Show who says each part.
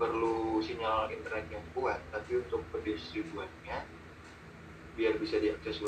Speaker 1: perlu sinyal internet yang kuat tapi untuk pendistribuannya biar bisa diakses